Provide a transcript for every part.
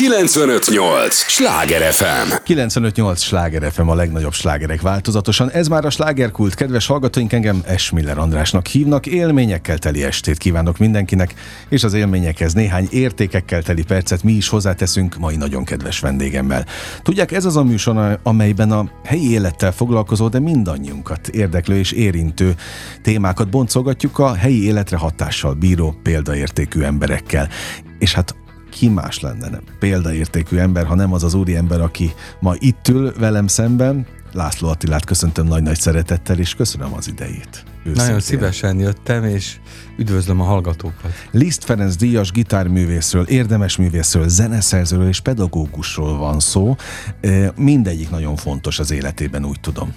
958! Sláger FM! 958! Sláger FM a legnagyobb slágerek változatosan. Ez már a slágerkult. Kedves hallgatóink, engem Esmiller Andrásnak hívnak. Élményekkel teli estét kívánok mindenkinek, és az élményekhez néhány értékekkel teli percet mi is hozzáteszünk mai nagyon kedves vendégemmel. Tudják, ez az a műsor, amelyben a helyi élettel foglalkozó, de mindannyiunkat érdeklő és érintő témákat boncolgatjuk a helyi életre hatással bíró példaértékű emberekkel. És hát ki más lenne nem? példaértékű ember, ha nem az az úri ember, aki ma itt ül velem szemben. László Attilát köszöntöm nagy-nagy szeretettel, és köszönöm az idejét. Őszintén. Nagyon szívesen jöttem, és üdvözlöm a hallgatókat. Liszt Ferenc díjas gitárművészről, érdemes művészről, zeneszerzőről és pedagógusról van szó. Mindegyik nagyon fontos az életében, úgy tudom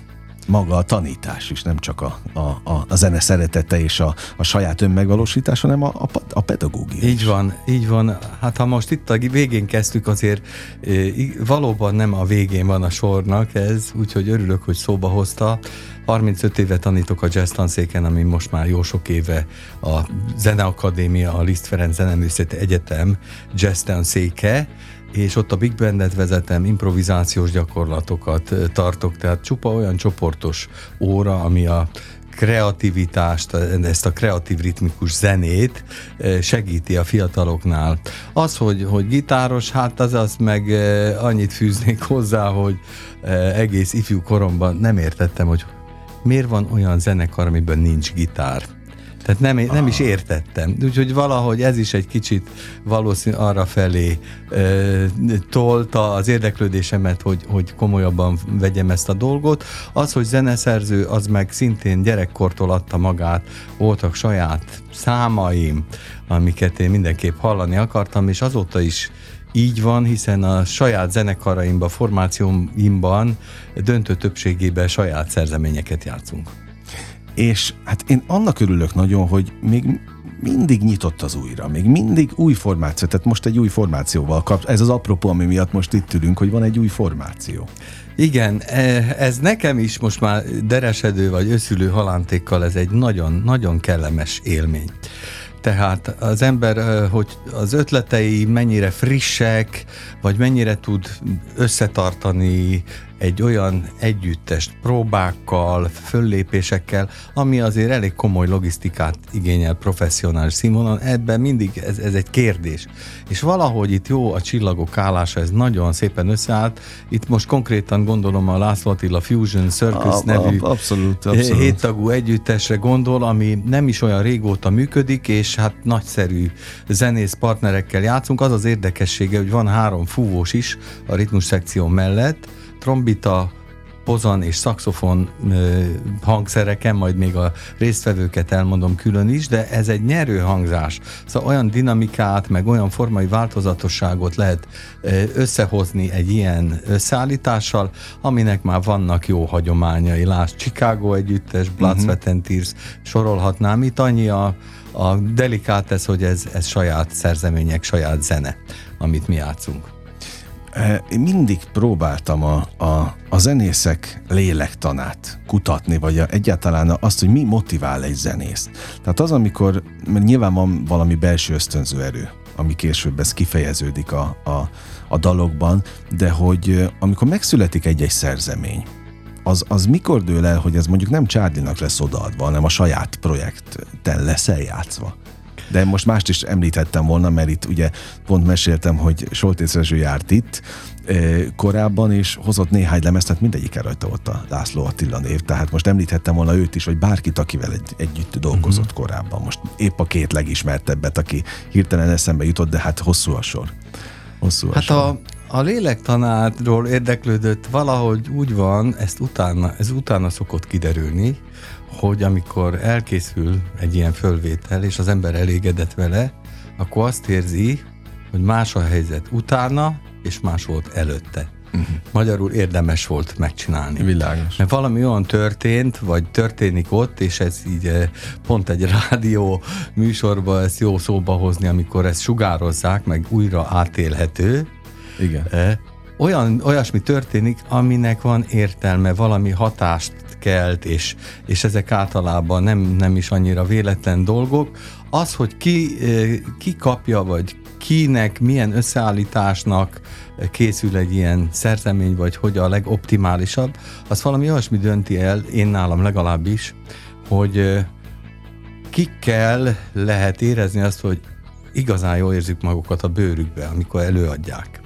maga a tanítás is, nem csak a, a, a, a zene szeretete és a, a saját önmegvalósítás, hanem a, a, a pedagógia. Így van, így van. Hát ha most itt a végén kezdtük, azért valóban nem a végén van a sornak ez, úgyhogy örülök, hogy szóba hozta. 35 éve tanítok a jazz tanszéken, ami most már jó sok éve a Zeneakadémia, a Liszt Ferenc Zeneművészeti Egyetem jazz tanszéke, és ott a Big Bandet vezetem, improvizációs gyakorlatokat tartok, tehát csupa olyan csoportos óra, ami a kreativitást, ezt a kreatív ritmikus zenét segíti a fiataloknál. Az, hogy, hogy gitáros, hát az az meg annyit fűznék hozzá, hogy egész ifjú koromban nem értettem, hogy miért van olyan zenekar, amiben nincs gitár. Tehát nem, nem is értettem. Úgyhogy valahogy ez is egy kicsit valószínű arra felé e, tolta az érdeklődésemet, hogy, hogy komolyabban vegyem ezt a dolgot. Az, hogy zeneszerző, az meg szintén gyerekkortól adta magát, voltak saját számaim, amiket én mindenképp hallani akartam, és azóta is így van, hiszen a saját zenekaraimban, formációimban döntő többségében saját szerzeményeket játszunk és hát én annak örülök nagyon, hogy még mindig nyitott az újra, még mindig új formáció, tehát most egy új formációval kap. Ez az apropó, ami miatt most itt ülünk, hogy van egy új formáció. Igen, e, ez nekem is most már deresedő vagy összülő halántékkal ez egy nagyon-nagyon kellemes élmény. Tehát az ember, hogy az ötletei mennyire frissek, vagy mennyire tud összetartani egy olyan együttest próbákkal, föllépésekkel, ami azért elég komoly logisztikát igényel professzionális színvonalon, ebben mindig ez, ez egy kérdés. És valahogy itt jó a csillagok állása, ez nagyon szépen összeállt. Itt most konkrétan gondolom a László Attila Fusion Circus a, nevű a, abszolút, abszolút. héttagú együttesre gondol, ami nem is olyan régóta működik, és hát nagyszerű zenész partnerekkel játszunk. Az az érdekessége, hogy van három fúvós is a ritmus szekció mellett, trombita, pozan és szaxofon hangszereken, majd még a résztvevőket elmondom külön is, de ez egy nyerő hangzás. Szóval olyan dinamikát, meg olyan formai változatosságot lehet összehozni egy ilyen összeállítással, aminek már vannak jó hagyományai. Lásd, Chicago együttes, Blood, uh-huh. Sweat and Tears, sorolhatnám. Itt annyi a, a delikát ez, hogy ez, ez saját szerzemények, saját zene, amit mi játszunk. Én mindig próbáltam a, a, a zenészek lélektanát kutatni, vagy a, egyáltalán azt, hogy mi motivál egy zenészt. Tehát az, amikor, mert nyilván van valami belső ösztönző erő, ami később ez kifejeződik a, a, a dalokban, de hogy amikor megszületik egy-egy szerzemény, az, az mikor dől el, hogy ez mondjuk nem Csárdinak lesz odaadva, hanem a saját projekten lesz eljátszva? De most mást is említettem volna, mert itt ugye pont meséltem, hogy Soltész Rezső járt itt korábban, és hozott néhány lemezt, tehát mindegyik rajta volt a László Attila név, tehát most említhettem volna őt is, vagy bárkit, akivel egy, együtt dolgozott uh-huh. korábban. Most épp a két legismertebbet, aki hirtelen eszembe jutott, de hát hosszú a sor. Hosszú a hát sor. a a lélektanárról érdeklődött valahogy úgy van, ezt utána, ez utána szokott kiderülni, hogy amikor elkészül egy ilyen fölvétel, és az ember elégedett vele, akkor azt érzi, hogy más a helyzet utána, és más volt előtte. Uh-huh. Magyarul érdemes volt megcsinálni. Világos. Mert valami olyan történt, vagy történik ott, és ez így eh, pont egy rádió műsorban ezt jó szóba hozni, amikor ezt sugározzák, meg újra átélhető. Igen. Eh, olyan, olyasmi történik, aminek van értelme, valami hatást kelt, és, és ezek általában nem, nem is annyira véletlen dolgok. Az, hogy ki, ki kapja, vagy kinek, milyen összeállításnak készül egy ilyen szerzemény, vagy hogy a legoptimálisabb, az valami olyasmi dönti el, én nálam legalábbis, hogy kikkel lehet érezni azt, hogy igazán jól érzik magukat a bőrükbe, amikor előadják.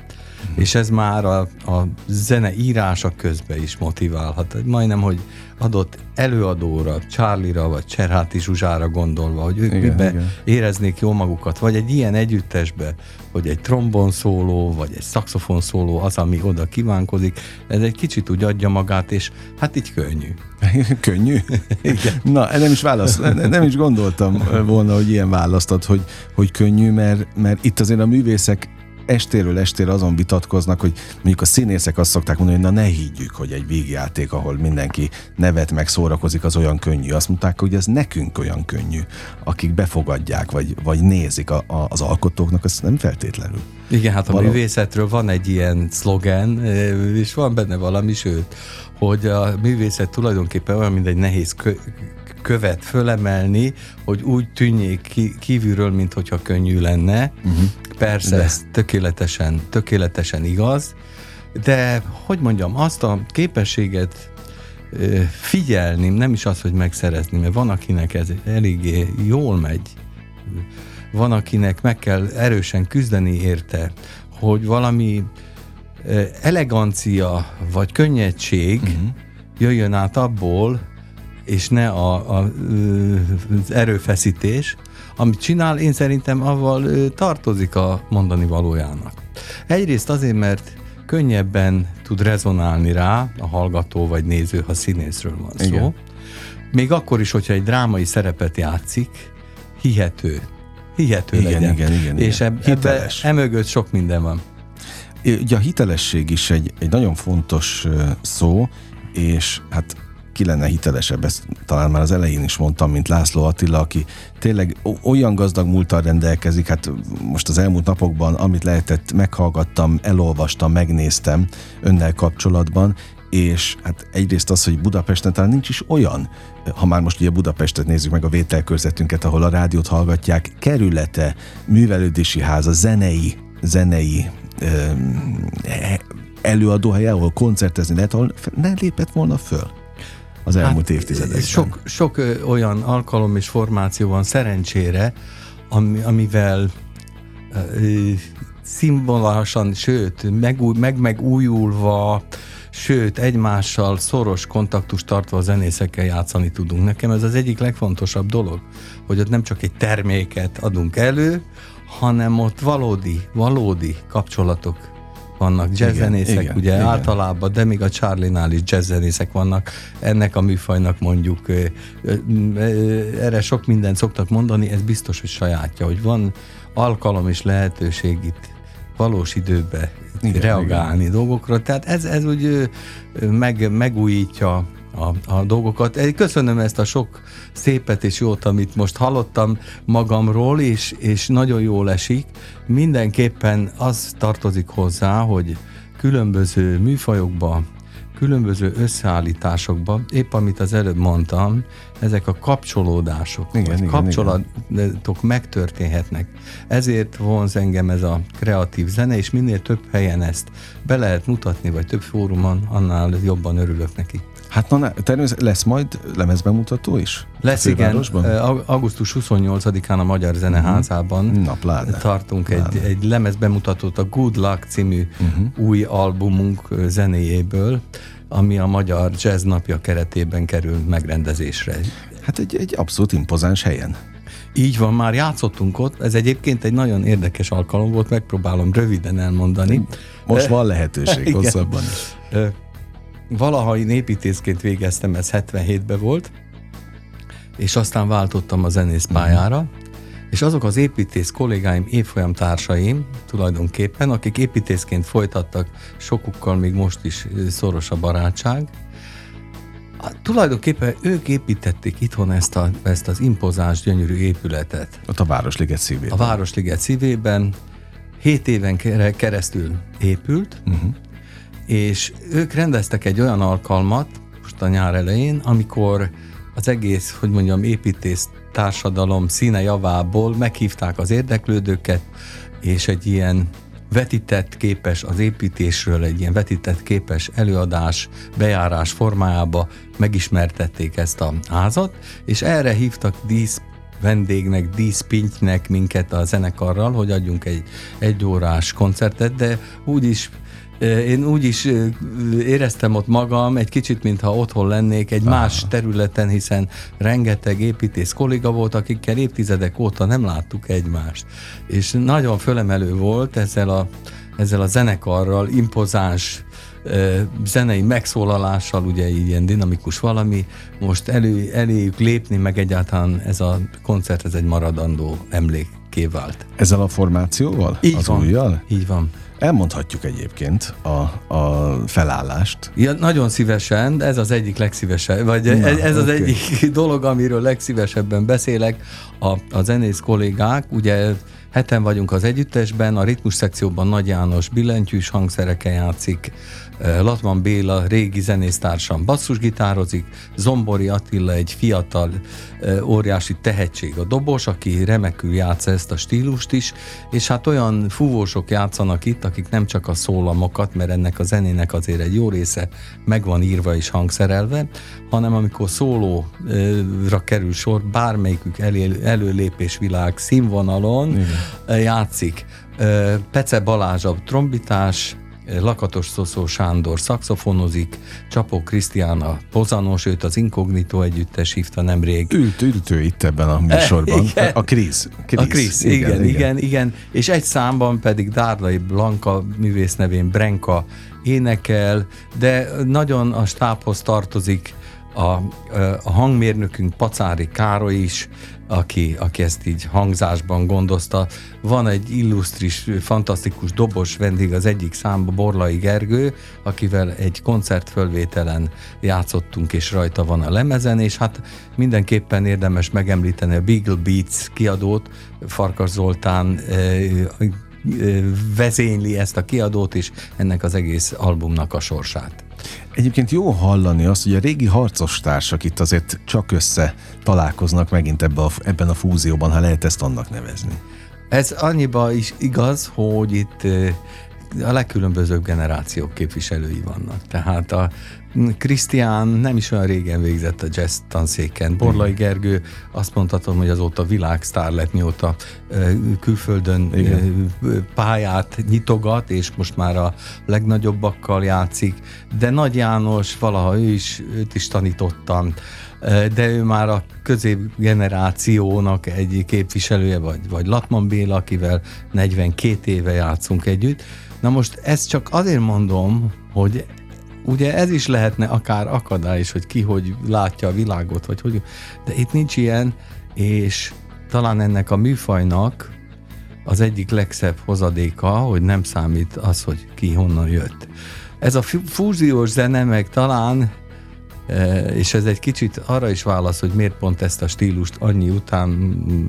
És ez már a, a zene írása közben is motiválhat. Majdnem, hogy adott előadóra, Charlie-ra vagy Cserháti Zsuzsára gondolva, hogy ők igen, mibe igen. éreznék jól magukat, vagy egy ilyen együttesbe, hogy egy trombon szóló, vagy egy szaxofon szóló az, ami oda kívánkozik, ez egy kicsit úgy adja magát, és hát így könnyű. könnyű? Igen. Na, nem is válasz, nem is gondoltam volna, hogy ilyen választad, hogy, hogy könnyű, mert, mert itt azért a művészek estéről estére azon vitatkoznak, hogy mondjuk a színészek azt szokták mondani, hogy na ne higgyük, hogy egy vígjáték, ahol mindenki nevet meg szórakozik, az olyan könnyű. Azt mondták, hogy ez nekünk olyan könnyű, akik befogadják, vagy, vagy nézik a, a, az alkotóknak, az nem feltétlenül. Igen, hát a Való... művészetről van egy ilyen szlogen, és van benne valami, sőt, hogy a művészet tulajdonképpen olyan, mint egy nehéz kö- követ fölemelni, hogy úgy tűnjék kívülről, mint hogyha könnyű lenne. Uh-huh. Persze, de. ez tökéletesen, tökéletesen igaz, de hogy mondjam, azt a képességet figyelni, nem is az, hogy megszerezni, mert van, akinek ez eléggé jól megy, van, akinek meg kell erősen küzdeni érte, hogy valami elegancia vagy könnyedség uh-huh. jöjjön át abból, és ne a, a, az erőfeszítés, amit csinál, én szerintem avval tartozik a mondani valójának. Egyrészt azért, mert könnyebben tud rezonálni rá a hallgató vagy néző, ha színészről van szó. Igen. Még akkor is, hogyha egy drámai szerepet játszik, hihető. Hihető igen, legyen. Igen, igen, És eb- ebbe emögött sok minden van. Ugye a hitelesség is egy, egy nagyon fontos szó, és hát ki lenne hitelesebb, ezt talán már az elején is mondtam, mint László Attila, aki tényleg olyan gazdag múltal rendelkezik, hát most az elmúlt napokban, amit lehetett, meghallgattam, elolvastam, megnéztem önnel kapcsolatban, és hát egyrészt az, hogy Budapesten talán nincs is olyan, ha már most ugye Budapestet nézzük meg a vételkörzetünket, ahol a rádiót hallgatják, kerülete, művelődési háza, zenei, zenei előadóhely, ahol koncertezni lehet, ahol ne lépett volna föl az elmúlt hát, évtizedekben. Sok, sok olyan alkalom és formáció van szerencsére, ami, amivel színvonalasan, sőt, meg, meg sőt, egymással szoros kontaktust tartva a zenészekkel játszani tudunk. Nekem ez az egyik legfontosabb dolog, hogy ott nem csak egy terméket adunk elő, hanem ott valódi, valódi kapcsolatok vannak jazzzenészek, igen, ugye igen. általában, de még a Charlie-nál is jazzzenészek vannak. Ennek a műfajnak mondjuk erre sok mindent szoktak mondani, ez biztos, hogy sajátja, hogy van alkalom és lehetőség itt valós időbe igen, reagálni igen. dolgokra. Tehát ez, ez úgy meg, megújítja a, a dolgokat. Köszönöm ezt a sok szépet és jót, amit most hallottam magamról, és, és nagyon jól esik. Mindenképpen az tartozik hozzá, hogy különböző műfajokba, különböző összeállításokba, épp amit az előbb mondtam, ezek a kapcsolódások, igen, igen, kapcsolatok igen. megtörténhetnek. Ezért vonz engem ez a kreatív zene, és minél több helyen ezt be lehet mutatni, vagy több fórumon, annál jobban örülök neki. Hát na, természetesen lesz majd lemezbemutató is? Lesz, igen. Augusztus 28-án a Magyar Zeneházában uh-huh. na, pláne. tartunk pláne. Egy, egy lemezbemutatót a Good Luck című uh-huh. új albumunk zenéjéből, ami a Magyar Jazz Napja keretében kerül megrendezésre. Hát egy, egy abszolút impozáns helyen. Így van, már játszottunk ott. Ez egyébként egy nagyon érdekes alkalom volt, megpróbálom röviden elmondani. Most van lehetőség hosszabban is valaha én építészként végeztem, ez 77-ben volt, és aztán váltottam a zenészpályára, uh-huh. és azok az építész kollégáim, évfolyam társaim tulajdonképpen, akik építészként folytattak, sokukkal még most is szoros a barátság, Tulajdonképpen ők építették itthon ezt, a, ezt az impozáns, gyönyörű épületet. Ott a Városliget szívében. A Városliget szívében. Hét éven keresztül épült, uh-huh és ők rendeztek egy olyan alkalmat, most a nyár elején, amikor az egész, hogy mondjam, építész társadalom színe javából meghívták az érdeklődőket, és egy ilyen vetített képes az építésről, egy ilyen vetített képes előadás, bejárás formájába megismertették ezt a házat, és erre hívtak dísz vendégnek, díszpintynek minket a zenekarral, hogy adjunk egy egyórás koncertet, de úgy is én úgy is éreztem ott magam, egy kicsit, mintha otthon lennék egy más területen, hiszen rengeteg építész kolléga volt, akikkel évtizedek óta nem láttuk egymást. És nagyon fölemelő volt ezzel a, ezzel a zenekarral, impozáns zenei megszólalással, ugye ilyen dinamikus valami, most elő, eléjük lépni, meg egyáltalán ez a koncert, ez egy maradandó emlékké vált. Ezzel a formációval? Így az van. újjal? Így van. Elmondhatjuk egyébként a, a felállást. Ja, nagyon szívesen, ez az egyik legszívesebb, vagy Na, ez, ez az oké. egyik dolog, amiről legszívesebben beszélek. A, a zenész kollégák, ugye heten vagyunk az együttesben, a ritmus szekcióban Nagy János billentyűs hangszereken játszik, Latman Béla, régi zenésztársam basszusgitározik, Zombori Attila egy fiatal, eh, óriási tehetség a dobos, aki remekül játsza ezt a stílust is, és hát olyan fúvósok játszanak itt, akik nem csak a szólamokat, mert ennek a zenének azért egy jó része meg van írva és hangszerelve, hanem amikor szólóra kerül sor, bármelyikük elé, előlépés világ színvonalon Igen. játszik. Ö, Pece Balázs a trombitás, Lakatos Szoszó Sándor szaxofonozik, Csapó Krisztiána pozanos, őt az Inkognito együttes hívta nemrég. Ült, ült ő itt ebben a műsorban. Igen. A Krisz. A Krisz, igen, igen, igen, igen. És egy számban pedig Dárdai Blanka művész nevén Brenka énekel, de nagyon a stábhoz tartozik a, a hangmérnökünk Pacári Károly is, aki, aki ezt így hangzásban gondozta. Van egy illusztris, fantasztikus dobos vendég az egyik számba, Borlai Gergő, akivel egy koncertfölvételen játszottunk, és rajta van a lemezen, és hát mindenképpen érdemes megemlíteni a Beagle Beats kiadót, Farkas Zoltán eh, vezényli ezt a kiadót, és ennek az egész albumnak a sorsát. Egyébként jó hallani azt, hogy a régi harcos társak itt azért csak össze találkoznak megint ebbe a, ebben a fúzióban, ha lehet ezt annak nevezni. Ez annyiba is igaz, hogy itt a legkülönbözőbb generációk képviselői vannak. Tehát a Krisztián nem is olyan régen végzett a jazz tanszéken. Borlai Gergő azt mondhatom, hogy azóta világsztár lett, mióta külföldön Igen. pályát nyitogat, és most már a legnagyobbakkal játszik. De Nagy János, valaha ő is, őt is tanítottam, de ő már a középgenerációnak egy képviselője, vagy, vagy Latman Béla, akivel 42 éve játszunk együtt. Na most ezt csak azért mondom, hogy ugye ez is lehetne akár akadály is, hogy ki hogy látja a világot, vagy hogy, de itt nincs ilyen, és talán ennek a műfajnak az egyik legszebb hozadéka, hogy nem számít az, hogy ki honnan jött. Ez a fúziós zene meg talán és ez egy kicsit arra is válasz, hogy miért pont ezt a stílust annyi után,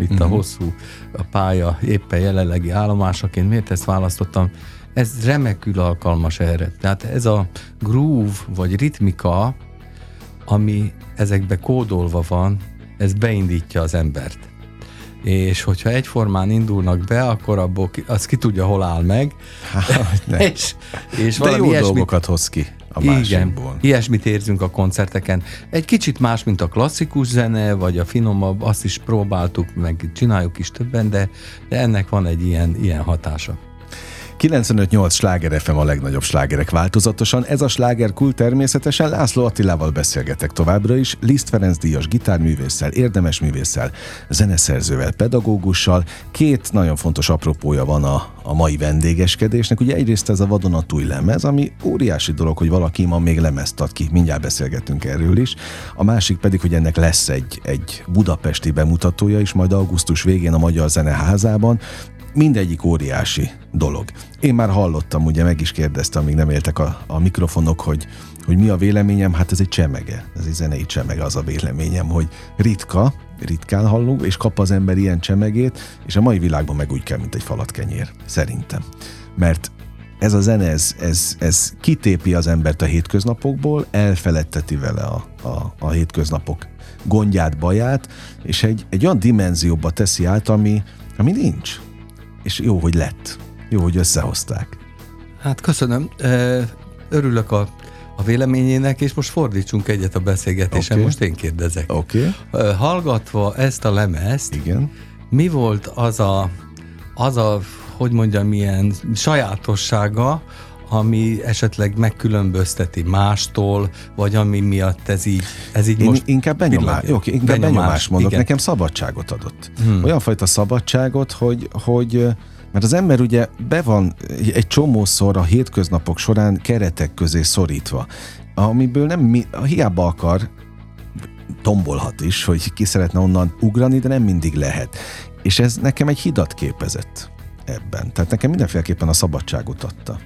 itt uh-huh. a hosszú a pálya éppen jelenlegi állomásaként, miért ezt választottam? Ez remekül alkalmas erre. Tehát ez a groove, vagy ritmika, ami ezekbe kódolva van, ez beindítja az embert. És hogyha egyformán indulnak be, akkor abból ki, az ki tudja, hol áll meg. Hát, és, és De jó ilyesmit, dolgokat hoz ki a másikból. Igen, ilyesmit érzünk a koncerteken. Egy kicsit más, mint a klasszikus zene, vagy a finomabb, azt is próbáltuk, meg csináljuk is többen, de, de ennek van egy ilyen, ilyen hatása. 95-8 sláger FM a legnagyobb slágerek változatosan. Ez a sláger kult természetesen László Attilával beszélgetek továbbra is, Liszt Ferenc díjas gitárművésszel, érdemes művésszel, zeneszerzővel, pedagógussal. Két nagyon fontos apropója van a, a mai vendégeskedésnek. Ugye egyrészt ez a vadonatúj lemez, ami óriási dolog, hogy valaki ma még lemezt ad ki, mindjárt beszélgetünk erről is. A másik pedig, hogy ennek lesz egy, egy budapesti bemutatója is, majd augusztus végén a Magyar Zeneházában mindegyik óriási dolog. Én már hallottam, ugye meg is kérdeztem, amíg nem éltek a, a mikrofonok, hogy, hogy mi a véleményem, hát ez egy csemege, ez egy zenei csemege az a véleményem, hogy ritka, ritkán hallunk, és kap az ember ilyen csemegét, és a mai világban meg úgy kell, mint egy falatkenyér, szerintem. Mert ez a zene, ez, ez, ez kitépi az embert a hétköznapokból, elfeledteti vele a, a, a hétköznapok gondját, baját, és egy, egy olyan dimenzióba teszi át, ami, ami nincs és jó, hogy lett. Jó, hogy összehozták. Hát köszönöm. Örülök a, a véleményének, és most fordítsunk egyet a beszélgetésen. Okay. Most én kérdezek. Oké. Okay. Hallgatva ezt a lemezt, Igen. mi volt az a, az a, hogy mondjam, milyen sajátossága, ami esetleg megkülönbözteti mástól, vagy ami miatt ez így, ez így Én most... inkább benyomás, jó, inkább benyomás, benyomás mondok, igen. nekem szabadságot adott. Hmm. Olyan fajta szabadságot, hogy, hogy mert az ember ugye be van egy csomószor a hétköznapok során keretek közé szorítva, amiből nem mi, hiába akar, tombolhat is, hogy ki szeretne onnan ugrani, de nem mindig lehet. És ez nekem egy hidat képezett ebben. Tehát nekem mindenféleképpen a szabadságot adta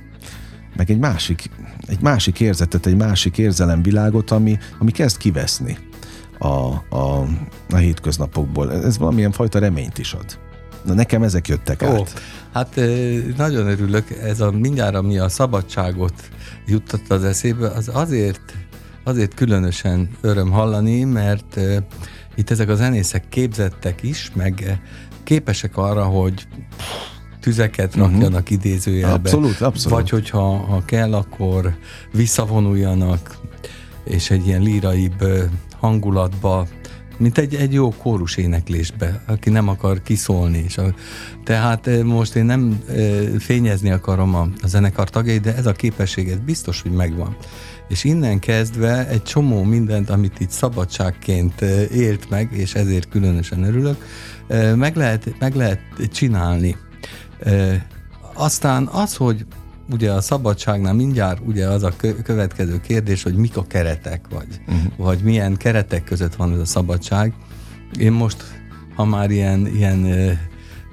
meg egy másik, egy másik érzetet, egy másik érzelemvilágot, ami, ami kezd kiveszni a, a, a hétköznapokból. Ez valamilyen fajta reményt is ad. Na nekem ezek jöttek Ó, át. Hát nagyon örülök, ez a mindjárt, ami a szabadságot juttatta az eszébe, az azért, azért különösen öröm hallani, mert itt ezek a zenészek képzettek is, meg képesek arra, hogy tüzeket mhm. rakjanak uh-huh. idézőjelbe. Abszolút, abszolút. Vagy hogyha ha kell, akkor visszavonuljanak, és egy ilyen líraibb hangulatba, mint egy, egy jó kórus éneklésbe, aki nem akar kiszólni. És a, tehát most én nem fényezni akarom a, a zenekar tagjait, de ez a képesség, ez biztos, hogy megvan. És innen kezdve egy csomó mindent, amit itt szabadságként élt meg, és ezért különösen örülök, meg lehet, meg lehet csinálni. Aztán az, hogy ugye a szabadságnál mindjárt ugye az a következő kérdés, hogy mik a keretek, vagy, uh-huh. vagy milyen keretek között van ez a szabadság. Én most, ha már ilyen, ilyen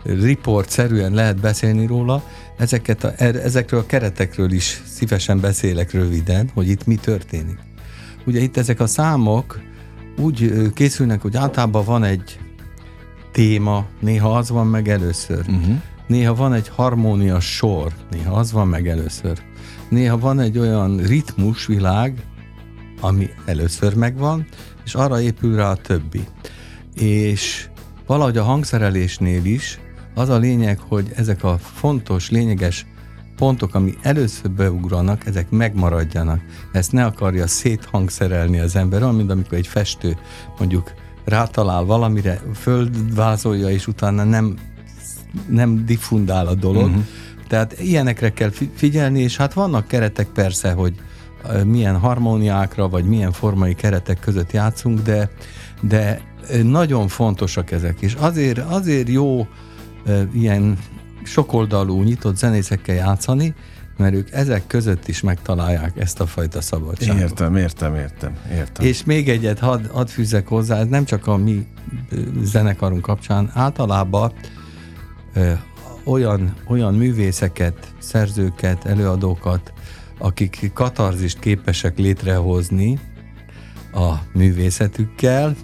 report-szerűen lehet beszélni róla, ezeket a, er, ezekről a keretekről is szívesen beszélek röviden, hogy itt mi történik. Ugye itt ezek a számok úgy készülnek, hogy általában van egy téma, néha az van meg először. Uh-huh néha van egy harmónias sor, néha az van meg először. Néha van egy olyan ritmusvilág, ami először megvan, és arra épül rá a többi. És valahogy a hangszerelésnél is az a lényeg, hogy ezek a fontos, lényeges pontok, ami először beugranak, ezek megmaradjanak. Ezt ne akarja széthangszerelni az ember, olyan, mint amikor egy festő mondjuk rátalál valamire, földvázolja, és utána nem nem diffundál a dolog. Uh-huh. Tehát ilyenekre kell figyelni, és hát vannak keretek persze, hogy milyen harmóniákra, vagy milyen formai keretek között játszunk, de, de nagyon fontosak ezek, és azért, azért jó ilyen sokoldalú, nyitott zenészekkel játszani, mert ők ezek között is megtalálják ezt a fajta szabadságot. Értem, értem, értem. értem. És még egyet hadd had fűzzek hozzá, ez nem csak a mi zenekarunk kapcsán, általában olyan, olyan művészeket, szerzőket, előadókat, akik katarzist képesek létrehozni a művészetükkel,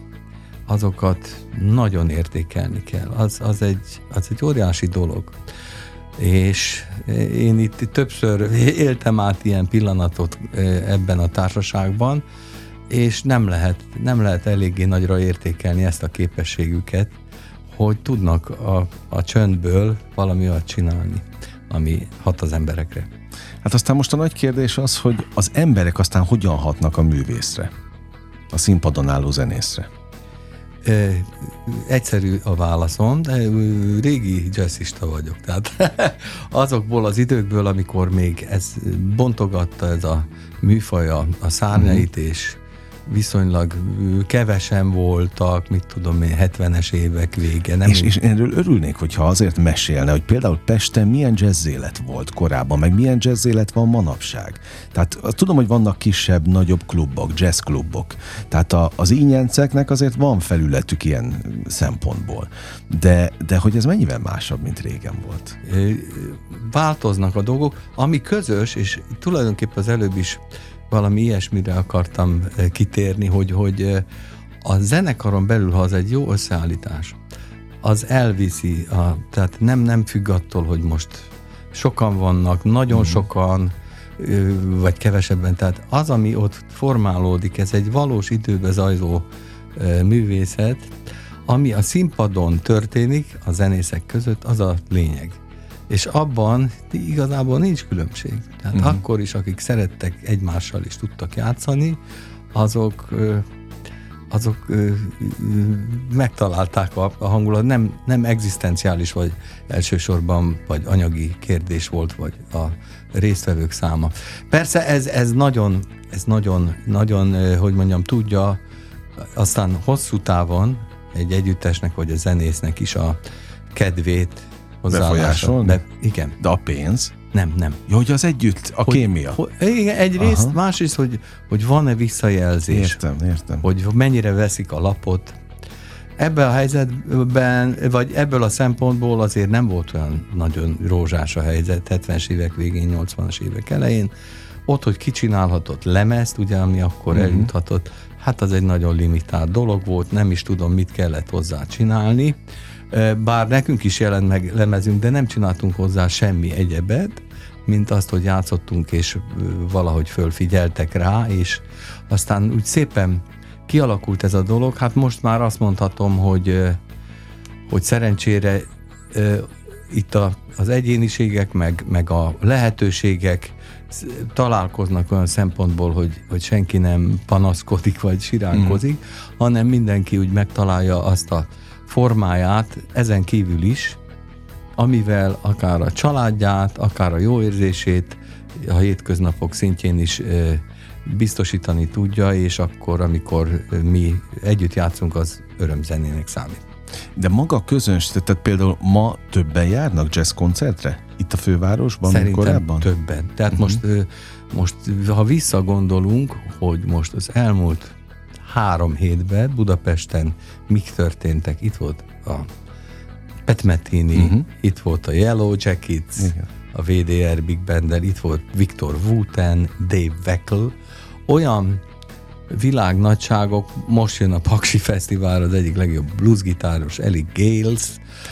azokat nagyon értékelni kell. Az, az, egy, az egy óriási dolog. És én itt többször éltem át ilyen pillanatot ebben a társaságban, és nem lehet, nem lehet eléggé nagyra értékelni ezt a képességüket, hogy tudnak a, a csöndből valami olyat csinálni, ami hat az emberekre. Hát aztán most a nagy kérdés az, hogy az emberek aztán hogyan hatnak a művészre, a színpadon álló zenészre. E, egyszerű a válaszom, de régi jazzista vagyok. Tehát azokból az időkből, amikor még ez bontogatta ez a műfaj a, a szárnyait, mm. és viszonylag kevesen voltak, mit tudom én, 70-es évek vége. Nem és, és erről örülnék, hogyha azért mesélne, hogy például Pesten milyen jazzélet volt korábban, meg milyen jazzélet van manapság. Tehát tudom, hogy vannak kisebb, nagyobb klubok, jazzklubok. Tehát a, az ínyenceknek azért van felületük ilyen szempontból. De, de hogy ez mennyivel másabb, mint régen volt? Változnak a dolgok, ami közös, és tulajdonképpen az előbb is valami ilyesmire akartam eh, kitérni, hogy, hogy eh, a zenekaron belül, ha az egy jó összeállítás, az elviszi, a, tehát nem, nem függ attól, hogy most sokan vannak, nagyon mm. sokan, vagy kevesebben, tehát az, ami ott formálódik, ez egy valós időbe zajló művészet, ami a színpadon történik, a zenészek között, az a lényeg. És abban igazából nincs különbség. Tehát uh-huh. akkor is, akik szerettek egymással is tudtak játszani, azok azok ö, ö, megtalálták a, a hangulat, nem, nem egzisztenciális vagy elsősorban, vagy anyagi kérdés volt, vagy a résztvevők száma. Persze ez, ez nagyon, ez nagyon, nagyon, hogy mondjam, tudja aztán hosszú távon egy együttesnek vagy a zenésznek is a kedvét befolyásolni? Be, igen. De a pénz? Nem, nem. Jó, hogy az együtt, a hogy, kémia. Hogy, igen, egyrészt, Aha. másrészt, hogy, hogy van-e visszajelzés. Értem, értem. Hogy mennyire veszik a lapot. Ebben a helyzetben, vagy ebből a szempontból azért nem volt olyan nagyon rózsás a helyzet 70-es évek végén, 80-as évek elején. Ott, hogy kicsinálhatott lemezt, ugye, ami akkor uh-huh. eljuthatott, hát az egy nagyon limitált dolog volt, nem is tudom, mit kellett hozzá csinálni. Bár nekünk is jelent meg lemezünk, de nem csináltunk hozzá semmi egyebet, mint azt, hogy játszottunk, és valahogy fölfigyeltek rá, és aztán úgy szépen kialakult ez a dolog. Hát most már azt mondhatom, hogy, hogy szerencsére itt a, az egyéniségek, meg, meg a lehetőségek találkoznak olyan szempontból, hogy, hogy senki nem panaszkodik, vagy siránkozik, mm. hanem mindenki úgy megtalálja azt a formáját ezen kívül is, amivel akár a családját, akár a jó érzését a hétköznapok szintjén is biztosítani tudja, és akkor, amikor mi együtt játszunk, az örömzenének számít. De maga a közönség, tehát például ma többen járnak jazz koncertre? Itt a fővárosban, Szerintem korábban? többen. Tehát uh-huh. most, most, ha visszagondolunk, hogy most az elmúlt három hétben Budapesten mik történtek. Itt volt a Pet Metini, uh-huh. itt volt a Yellow Jackets, Igen. a VDR Big Band, itt volt Viktor Wooten, Dave Weckl, olyan világnagyságok, most jön a Paksi Fesztivál, az egyik legjobb bluesgitáros, Eli Gales.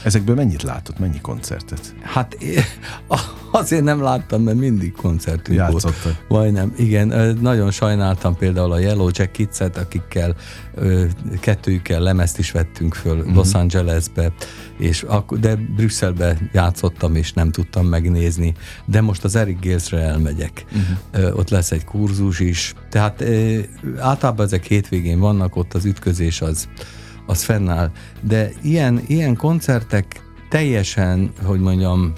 Ezekből mennyit látott, mennyi koncertet? Hát azért nem láttam, mert mindig koncertünk Játszottak. volt. Majdnem, igen. Nagyon sajnáltam például a Yellow Jackets-et, akikkel kettőjükkel lemezt is vettünk föl uh-huh. Los Angelesbe, és ak- de Brüsszelbe játszottam, és nem tudtam megnézni. De most az Eric Galesre elmegyek. Uh-huh. Ott lesz egy kurzus is. Tehát általában ezek hétvégén vannak, ott az ütközés az, az fennáll. De ilyen, ilyen koncertek teljesen, hogy mondjam,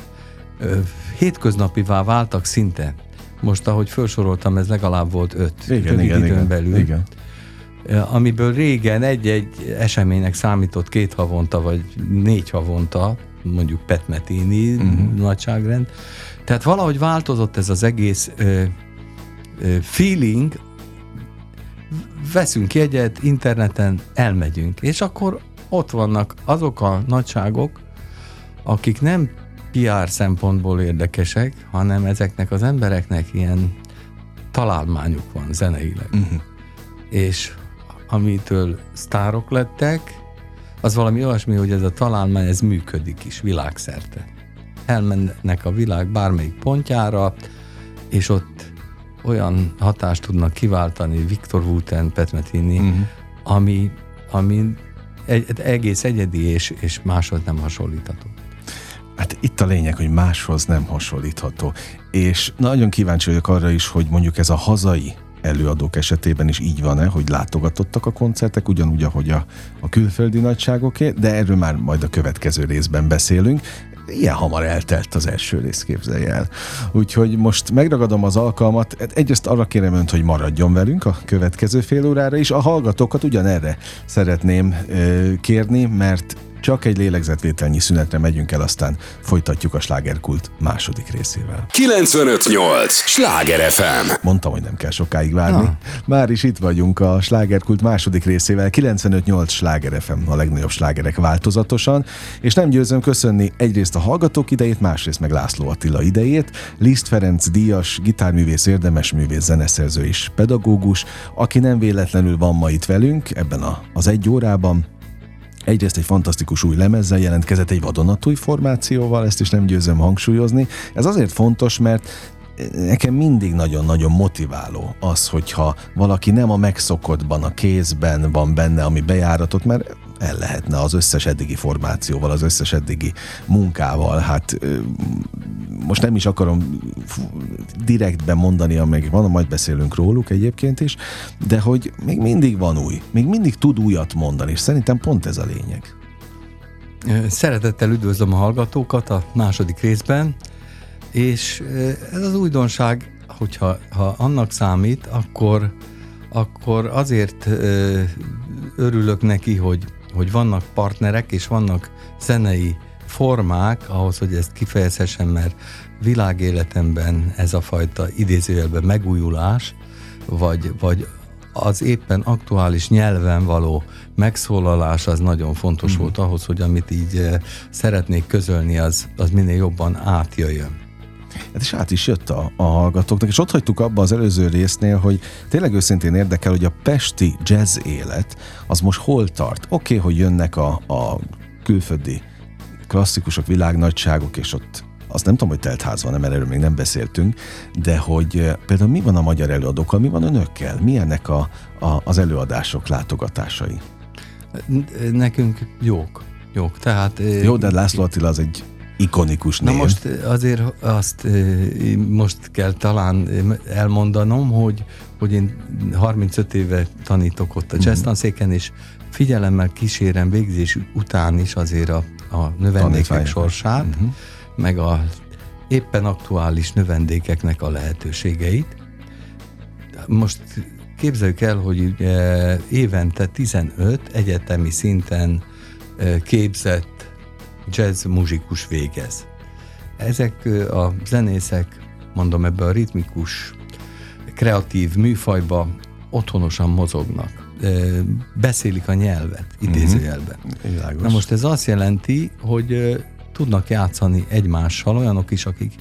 hétköznapivá váltak szinte. Most, ahogy felsoroltam, ez legalább volt öt igen, rövid igen, időn igen, belül. Igen. Amiből régen egy-egy eseménynek számított két havonta, vagy négy havonta, mondjuk Petmetini uh-huh. nagyságrend. Tehát valahogy változott ez az egész ö, ö, feeling, veszünk jegyet, interneten elmegyünk, és akkor ott vannak azok a nagyságok, akik nem PR szempontból érdekesek, hanem ezeknek az embereknek ilyen találmányuk van zeneileg. Uh-huh. És amitől sztárok lettek, az valami olyasmi, hogy ez a találmány, ez működik is világszerte. Elmennek a világ bármelyik pontjára, és ott olyan hatást tudnak kiváltani Viktor Wooten, Petmetini, uh-huh. ami, ami egy, egész egyedi és, és máshoz nem hasonlítható. Hát itt a lényeg, hogy máshoz nem hasonlítható. És nagyon kíváncsi vagyok arra is, hogy mondjuk ez a hazai előadók esetében is így van-e, hogy látogatottak a koncertek, ugyanúgy, ahogy a, a külföldi nagyságoké, de erről már majd a következő részben beszélünk. Ilyen hamar eltelt az első rész, képzelj el. Úgyhogy most megragadom az alkalmat. Egyrészt arra kérem önt, hogy maradjon velünk a következő fél órára is. A hallgatókat ugyanerre szeretném kérni, mert csak egy lélegzetvételnyi szünetre megyünk el, aztán folytatjuk a slágerkult második részével. 958! Sláger FM! Mondtam, hogy nem kell sokáig várni. Na. Már is itt vagyunk a slágerkult második részével. 958 Sláger FM, a legnagyobb slágerek változatosan, és nem győzöm köszönni egyrészt a hallgatók idejét, másrészt meg László Attila idejét. Liszt Ferenc díjas, gitárművész, érdemes művész, zeneszerző és pedagógus, aki nem véletlenül van ma itt velünk ebben a, az egy órában, Egyrészt egy fantasztikus új lemezzel jelentkezett egy vadonatúj formációval, ezt is nem győzöm hangsúlyozni. Ez azért fontos, mert nekem mindig nagyon-nagyon motiváló az, hogyha valaki nem a megszokottban, a kézben van benne, ami bejáratott, mert el lehetne az összes eddigi formációval, az összes eddigi munkával. Hát most nem is akarom direktben mondani, amíg van, majd beszélünk róluk egyébként is, de hogy még mindig van új, még mindig tud újat mondani, és szerintem pont ez a lényeg. Szeretettel üdvözlöm a hallgatókat a második részben, és ez az újdonság, hogyha ha annak számít, akkor, akkor azért örülök neki, hogy, hogy vannak partnerek, és vannak zenei formák ahhoz, hogy ezt kifejezhessem, mert világéletemben ez a fajta idézőjelben megújulás, vagy, vagy az éppen aktuális nyelven való megszólalás az nagyon fontos mm. volt ahhoz, hogy amit így eh, szeretnék közölni, az, az minél jobban átjöjjön. Hát is át is jött a, a hallgatóknak, és ott hagytuk abba az előző résznél, hogy tényleg őszintén érdekel, hogy a pesti jazz élet az most hol tart. Oké, okay, hogy jönnek a, a külföldi klasszikusok, világnagyságok, és ott azt nem tudom, hogy telt ház van, mert erről még nem beszéltünk, de hogy például mi van a magyar előadókkal, mi van önökkel, milyenek a, a, az előadások, látogatásai? Nekünk jók. Jók, tehát... Eh, Jó, de László Attila az egy ikonikus név. Na most azért azt eh, most kell talán elmondanom, hogy, hogy én 35 éve tanítok ott a mhm. tanszéken, és figyelemmel kísérem végzés után is azért a, a növendékek sorsát, uh-huh meg a éppen aktuális növendékeknek a lehetőségeit. Most képzeljük el, hogy ugye évente 15 egyetemi szinten képzett jazz muzsikus végez. Ezek a zenészek, mondom ebbe a ritmikus, kreatív műfajba otthonosan mozognak. Beszélik a nyelvet, idézőjelben. Uh-huh. Na most ez azt jelenti, hogy tudnak játszani egymással, olyanok is, akik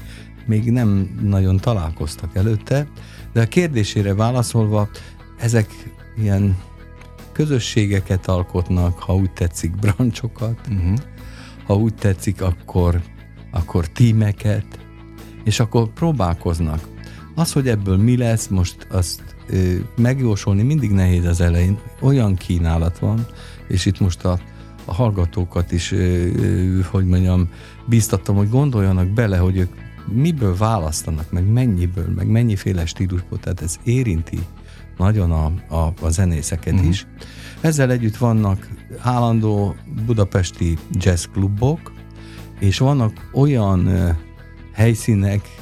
még nem nagyon találkoztak előtte, de a kérdésére válaszolva, ezek ilyen közösségeket alkotnak, ha úgy tetszik, brancsokat, uh-huh. Ha úgy tetszik, akkor, akkor tímeket, és akkor próbálkoznak. Az, hogy ebből mi lesz, most azt ö, megjósolni mindig nehéz az elején. Olyan kínálat van, és itt most a a hallgatókat is, hogy mondjam, bíztattam, hogy gondoljanak bele, hogy ők miből választanak, meg mennyiből, meg mennyiféle stílusból, tehát ez érinti nagyon a, a, a zenészeket uh-huh. is. Ezzel együtt vannak állandó budapesti jazzklubok, és vannak olyan uh, helyszínek,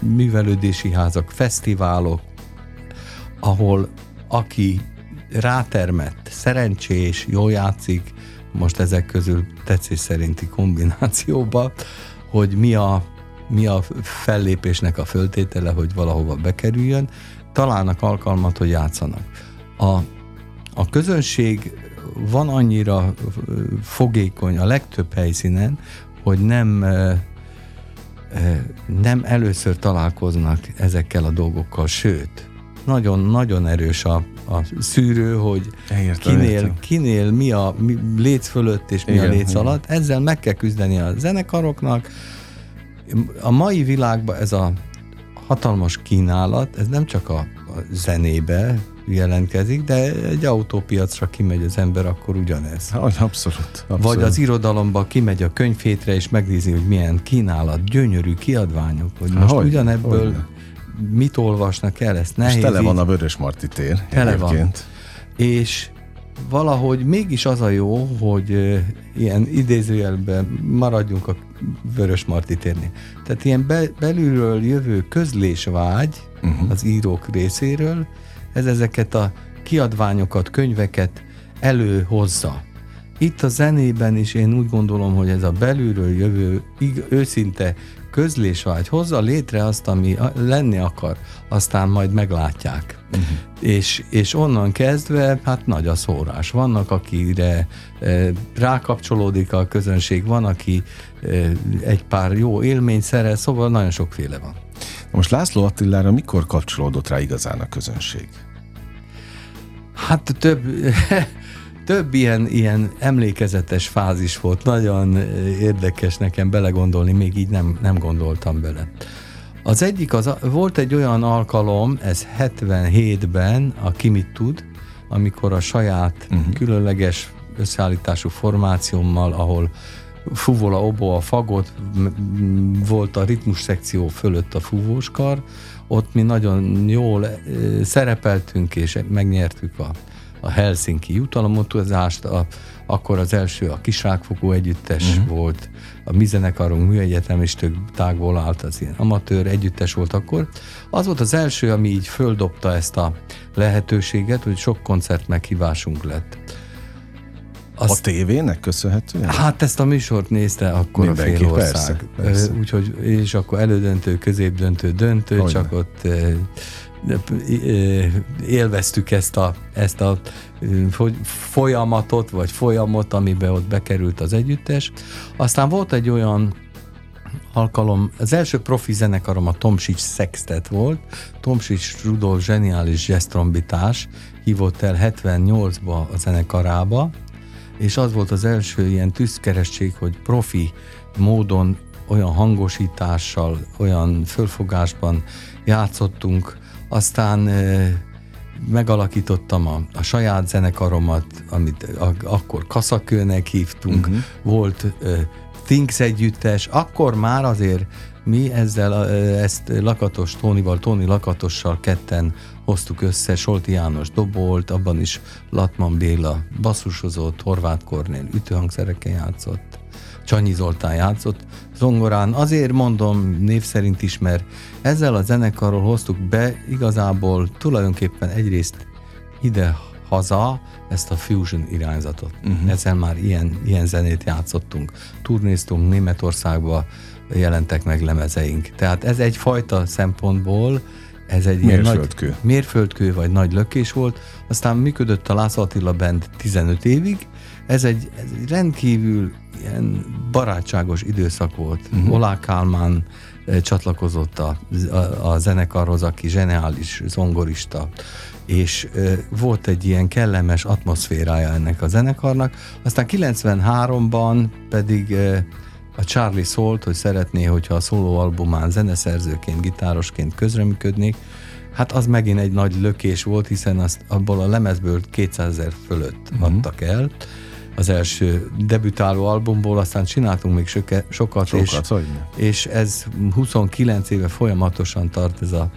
művelődési házak, fesztiválok, ahol aki rátermett, szerencsés, jól játszik, most ezek közül tetszés szerinti kombinációba, hogy mi a, mi a fellépésnek a föltétele, hogy valahova bekerüljön, találnak alkalmat, hogy játszanak. A, a közönség van annyira fogékony a legtöbb helyszínen, hogy nem nem először találkoznak ezekkel a dolgokkal, sőt, nagyon-nagyon erős a, a szűrő, hogy értem, kinél, értem. kinél mi a mi léc fölött és mi igen, a léc igen. alatt. Ezzel meg kell küzdeni a zenekaroknak. A mai világban ez a hatalmas kínálat, ez nem csak a, a zenébe jelentkezik, de egy autópiacra kimegy az ember, akkor ugyanez. Abszolút, abszolút. Vagy az irodalomba kimegy a könyvhétre, és megnézi, hogy milyen kínálat, gyönyörű kiadványok, hogy most hogy, ugyanebből hogy mit olvasnak el, ezt nehéz. És tele van a Vörös Marti tér. Tele egyébként. van. És valahogy mégis az a jó, hogy ilyen idézőjelben maradjunk a Vörös Marti térnél. Tehát ilyen be, belülről jövő közlésvágy uh-huh. az írók részéről, ez ezeket a kiadványokat, könyveket előhozza. Itt a zenében is én úgy gondolom, hogy ez a belülről jövő őszinte közlésvágy hozza létre azt, ami lenni akar, aztán majd meglátják. Uh-huh. És, és onnan kezdve, hát nagy a szórás. Vannak, akire e, rákapcsolódik a közönség, van, aki e, egy pár jó élményt szerez, szóval nagyon sokféle van. Most László Attilára mikor kapcsolódott rá igazán a közönség? Hát több több ilyen, ilyen emlékezetes fázis volt, nagyon eh, érdekes nekem belegondolni, még így nem, nem gondoltam bele. Az egyik, az, volt egy olyan alkalom, ez 77-ben, a Ki mit tud, amikor a saját uh-huh. különleges összeállítású formációmmal, ahol fuvola, obo, a fagot, volt a ritmus szekció fölött a fúvóskar, ott mi nagyon jól szerepeltünk, és megnyertük a, a Helsinki jutalomutazást, a, akkor az első a Kisrákfogó együttes uh-huh. volt, a mi zenekarunk műegyetem is több tágból állt, az ilyen amatőr együttes volt akkor. Az volt az első, ami így földobta ezt a lehetőséget, hogy sok koncert meghívásunk lett. Azt, a tévének köszönhetően? Hát ezt a műsort nézte akkor Mindenki, a fél ország. Persze, persze. Úgyhogy, és akkor elődöntő, középdöntő, döntő, Hogyne. csak ott élveztük ezt a, ezt a folyamatot, vagy folyamot, amiben ott bekerült az együttes. Aztán volt egy olyan alkalom, az első profi zenekarom a Tomsics Sextet volt, Tomsics Rudolf zseniális jazztrombitás hívott el 78-ba a zenekarába, és az volt az első ilyen tűzkeresség, hogy profi módon olyan hangosítással, olyan fölfogásban játszottunk, aztán megalakítottam a, a saját zenekaromat, amit a, akkor kaszakőnek hívtunk, uh-huh. volt uh, Things együttes, akkor már azért mi ezzel ezt Lakatos Tónival, Tóni Lakatossal ketten hoztuk össze, Solti János dobolt, abban is Latman Béla basszusozott, Horváth Kornél ütőhangszereken játszott, Csanyi Zoltán játszott zongorán. Azért mondom név szerint is, mert ezzel a zenekarról hoztuk be igazából tulajdonképpen egyrészt ide haza ezt a fusion irányzatot. Uh-huh. Ezzel már ilyen, ilyen zenét játszottunk. Turnéztunk Németországba, jelentek meg lemezeink. Tehát ez egyfajta szempontból ez egy mérföldkő. Nagy, mérföldkő vagy nagy lökés volt. Aztán működött a László Attila Band 15 évig. Ez egy, ez egy rendkívül ilyen barátságos időszak volt. Uh-huh. Olá Kálmán eh, csatlakozott a, a, a zenekarhoz, aki zseniális zongorista, és e, volt egy ilyen kellemes atmoszférája ennek a zenekarnak. Aztán 93-ban pedig e, a Charlie szólt, hogy szeretné, hogyha a szólóalbumán zeneszerzőként, gitárosként közreműködnék, hát az megint egy nagy lökés volt, hiszen azt abból a lemezből 200 ezer fölött uh-huh. adtak el, az első debütáló albumból, aztán csináltunk még sokat, sokat és, és ez 29 éve folyamatosan tart ez a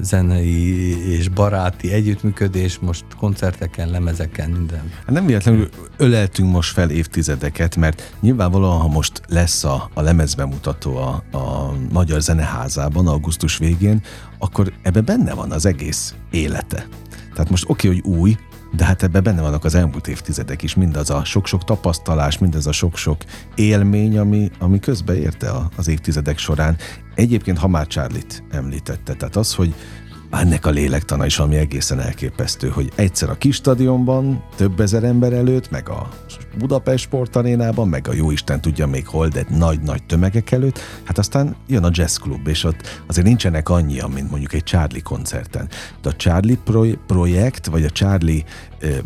zenei és baráti együttműködés, most koncerteken, lemezeken, minden. Hát nem véletlenül öleltünk most fel évtizedeket, mert nyilvánvalóan, ha most lesz a, a lemezbemutató a, a Magyar Zeneházában augusztus végén, akkor ebbe benne van az egész élete. Tehát most oké, okay, hogy új, de hát ebben benne vannak az elmúlt évtizedek is, mindaz a sok-sok tapasztalás, mindaz a sok-sok élmény, ami, ami közbe érte az évtizedek során. Egyébként, ha már Charlie-t említette, tehát az, hogy ennek a lélektana is ami egészen elképesztő, hogy egyszer a kis stadionban, több ezer ember előtt, meg a Budapest sportarénában, meg a jóisten tudja még hol, de nagy-nagy tömegek előtt, hát aztán jön a jazzklub, és ott azért nincsenek annyian, mint mondjuk egy Charlie koncerten. De a Charlie projekt, vagy a Charlie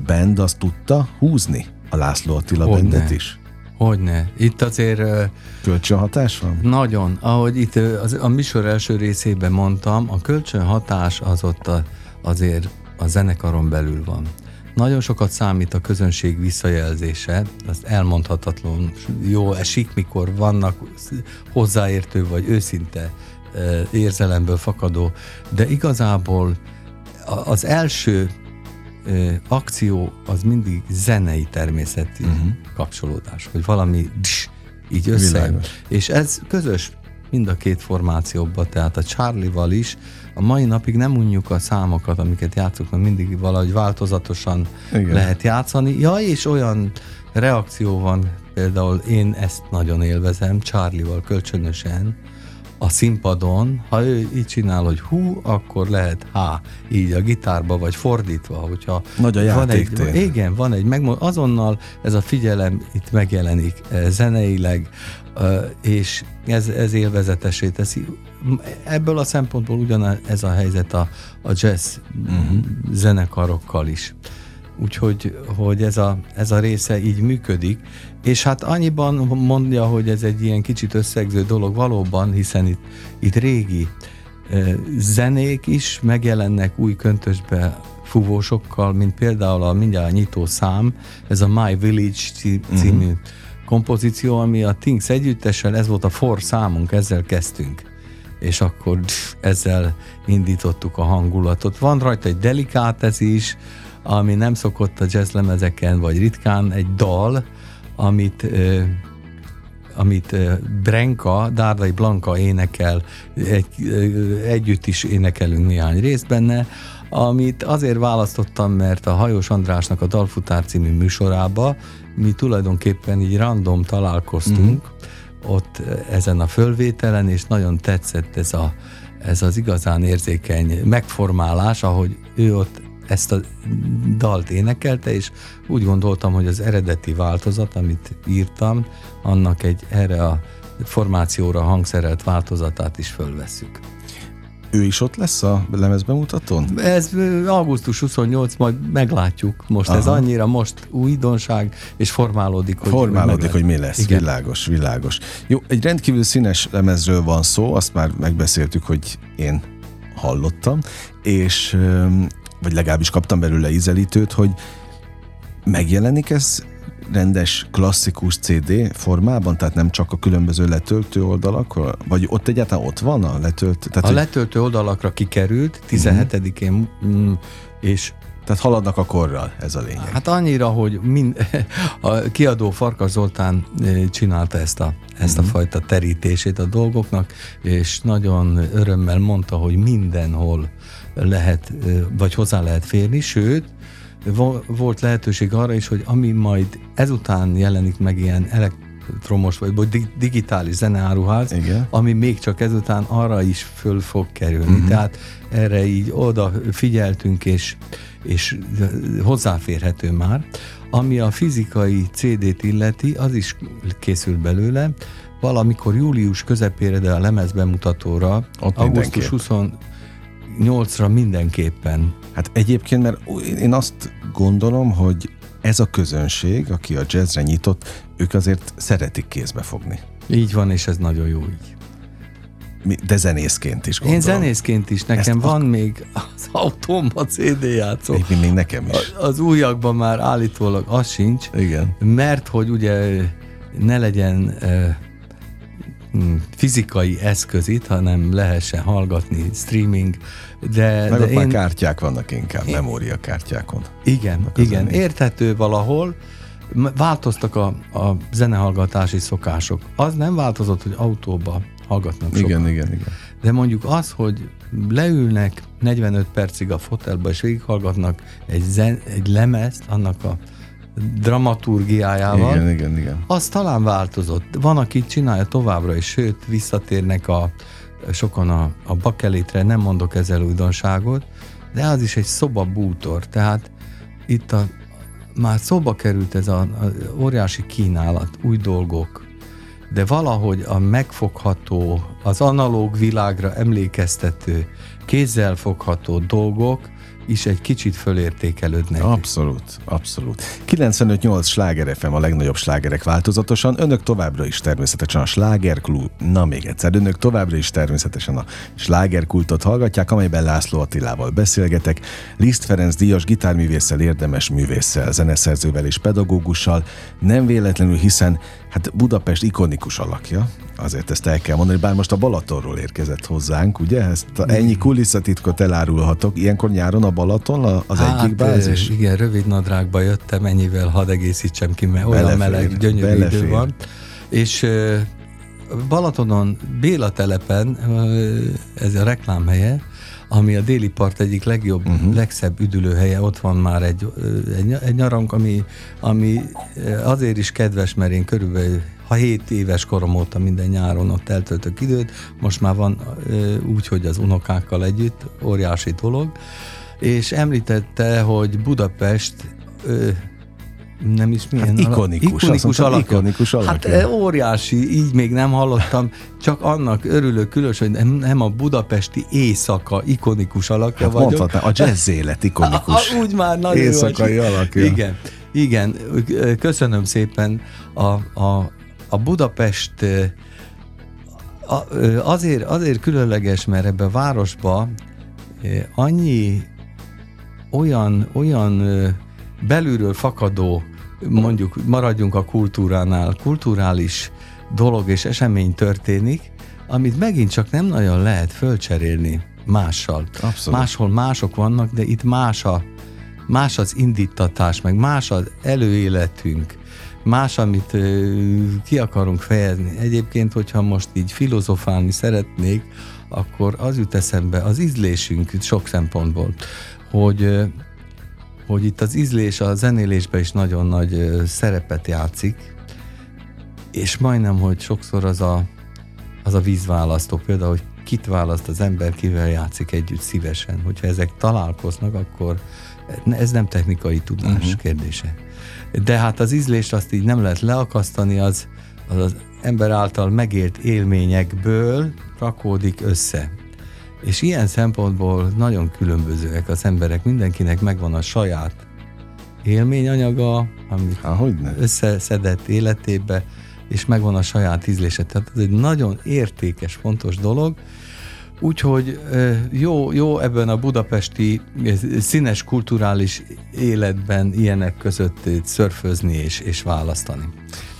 band azt tudta húzni a László Attila Hogy bandet is? Hogyne. Itt azért... Kölcsönhatás van? Nagyon. Ahogy itt az, a műsor első részében mondtam, a kölcsönhatás az ott a, azért a zenekaron belül van. Nagyon sokat számít a közönség visszajelzése, azt elmondhatatlan jó esik, mikor vannak hozzáértő vagy őszinte érzelemből fakadó, de igazából az első akció az mindig zenei természetű uh-huh. kapcsolódás, hogy valami ds, így össze. És ez közös mind a két formációban, tehát a Charlie-val is. A mai napig nem unjuk a számokat, amiket játszunk, mert mindig valahogy változatosan Igen. lehet játszani. Ja, és olyan reakció van, például én ezt nagyon élvezem, Charlie-val kölcsönösen, a színpadon, ha ő így csinál, hogy hú, akkor lehet há, így a gitárba, vagy fordítva, hogyha Nagy a van egy, Igen, van egy, meg, azonnal ez a figyelem itt megjelenik eh, zeneileg, eh, és ez, ez élvezetesé teszi. Ebből a szempontból ugyanez a helyzet a, a jazz uh-huh. zenekarokkal is. Úgyhogy hogy ez, a, ez a része így működik, és hát annyiban mondja, hogy ez egy ilyen kicsit összegző dolog valóban, hiszen itt, itt régi zenék is megjelennek új köntösbe fúvósokkal, mint például a mindjárt nyitó szám, ez a My Village című uh-huh. kompozíció, ami a Things együttessel, ez volt a for számunk, ezzel kezdtünk és akkor ezzel indítottuk a hangulatot. Van rajta egy delikátez is, ami nem szokott a jazzlemezeken, vagy ritkán egy dal, amit amit Brenka, Dárdai Blanka énekel, egy, együtt is énekelünk néhány részt benne, amit azért választottam, mert a Hajós Andrásnak a Dalfutár című műsorába mi tulajdonképpen így random találkoztunk, mm-hmm. ott ezen a fölvételen, és nagyon tetszett ez, a, ez az igazán érzékeny megformálás, ahogy ő ott ezt a dalt énekelte, és úgy gondoltam, hogy az eredeti változat, amit írtam, annak egy erre a formációra hangszerelt változatát is fölveszük. Ő is ott lesz a lemezbemutatón? Ez augusztus 28, majd meglátjuk. Most Aha. ez annyira most újdonság, és formálódik, hogy Formálódik, hogy mi lesz. Igen. Világos, világos. Jó, egy rendkívül színes lemezről van szó, azt már megbeszéltük, hogy én hallottam, és vagy legalábbis kaptam belőle ízelítőt, hogy megjelenik ez rendes, klasszikus CD formában, tehát nem csak a különböző letöltő oldalakra, vagy ott egyáltalán ott van a letöltő? Tehát, a hogy... letöltő oldalakra kikerült 17-én, mm, és tehát haladnak a korral, ez a lényeg. Hát annyira, hogy mind, a kiadó Farkas Zoltán eh, csinálta ezt a, ezt a mhm. fajta terítését a dolgoknak, és nagyon örömmel mondta, hogy mindenhol lehet, vagy hozzá lehet férni, sőt, volt lehetőség arra is, hogy ami majd ezután jelenik meg ilyen elektromos vagy digitális zeneáruház, Igen. ami még csak ezután arra is föl fog kerülni. Uh-huh. Tehát erre így oda figyeltünk, és, és hozzáférhető már. Ami a fizikai CD-t illeti, az is készül belőle, valamikor július közepére, de a lemezbemutatóra, Ott augusztus 20, 8-ra mindenképpen. Hát egyébként, mert én azt gondolom, hogy ez a közönség, aki a jazzre nyitott, ők azért szeretik kézbe fogni. Így van, és ez nagyon jó így. De zenészként is gondolom. Én zenészként is, nekem Ezt van ak- még az autómban CD játszó. Még, még nekem is. Az újakban már állítólag az sincs. Igen. Mert hogy ugye ne legyen fizikai eszköz itt, hanem lehessen hallgatni, streaming, de... Meg de ott én... már kártyák vannak inkább, én... memóriakártyákon. Igen, igen, zenék. érthető valahol, változtak a, a zenehallgatási szokások. Az nem változott, hogy autóba hallgatnak sokan. Igen, igen, igen. De mondjuk az, hogy leülnek 45 percig a fotelba, és végighallgatnak egy, zen, egy lemezt, annak a dramaturgiájával. Igen, igen, igen. Az talán változott. Van, aki csinálja továbbra is, sőt, visszatérnek a sokan a, a bakelétre, nem mondok ezzel újdonságot, de az is egy szoba bútor, tehát itt a, már szóba került ez a, a óriási kínálat, új dolgok, de valahogy a megfogható, az analóg világra emlékeztető, kézzel fogható dolgok, is egy kicsit fölértékelődnek. Abszolút, abszolút. 95-8 sláger FM a legnagyobb slágerek változatosan. Önök továbbra is természetesen a slágerklú, na még egyszer, önök továbbra is természetesen a slágerkultot hallgatják, amelyben László Attilával beszélgetek. Liszt Ferenc díjas gitárművésszel, érdemes művésszel, zeneszerzővel és pedagógussal. Nem véletlenül, hiszen hát Budapest ikonikus alakja, azért ezt el kell mondani, bár most a Balatonról érkezett hozzánk, ugye? Ezt a, ennyi kulisszatitkot elárulhatok. Ilyenkor nyáron a Balaton az hát, egyik bázis? Igen, rövid nadrágba jöttem, ennyivel hadd egészítsem ki, mert olyan belefér, meleg, gyönyörű belefér. idő van. És Balatonon, Béla telepen, ez a reklámhelye, ami a déli part egyik legjobb, uh-huh. legszebb üdülőhelye, ott van már egy, egy, egy nyarank, ami, ami azért is kedves, mert én körülbelül ha 7 éves korom óta minden nyáron ott eltöltök időt, most már van úgy, hogy az unokákkal együtt, óriási dolog, és említette, hogy Budapest nem is milyen hát ikonikus, ikonikus alakja. Ikonikus alakja. Hát óriási, így még nem hallottam, csak annak örülök különös, hogy nem, nem a budapesti éjszaka ikonikus alakja hát vagyok. Mondhatnám, a jazz élet ikonikus. Úgy már nagyon Éjszakai vagy. alakja. Igen, igen, köszönöm szépen a, a, a Budapest azért, azért különleges, mert ebbe a városba annyi olyan, olyan belülről fakadó, mondjuk maradjunk a kultúránál, kulturális dolog és esemény történik, amit megint csak nem nagyon lehet fölcserélni mással. Abszolút. Máshol mások vannak, de itt más, a, más az indítatás, meg más az előéletünk, más, amit ki akarunk fejezni. Egyébként, hogyha most így filozofálni szeretnék, akkor az jut eszembe az ízlésünk sok szempontból, hogy hogy itt az ízlés a zenélésben is nagyon nagy szerepet játszik, és majdnem, hogy sokszor az a, az a vízválasztó, például, hogy kit választ az ember, kivel játszik együtt szívesen. Hogyha ezek találkoznak, akkor ez nem technikai tudás uh-huh. kérdése. De hát az ízlést azt így nem lehet leakasztani, az, az az ember által megélt élményekből rakódik össze. És ilyen szempontból nagyon különbözőek az emberek, mindenkinek megvan a saját élményanyaga, amit Hogyne. összeszedett életébe, és megvan a saját ízlése. Tehát ez egy nagyon értékes, fontos dolog, Úgyhogy jó, jó ebben a budapesti színes kulturális életben ilyenek között szörfözni és, és választani.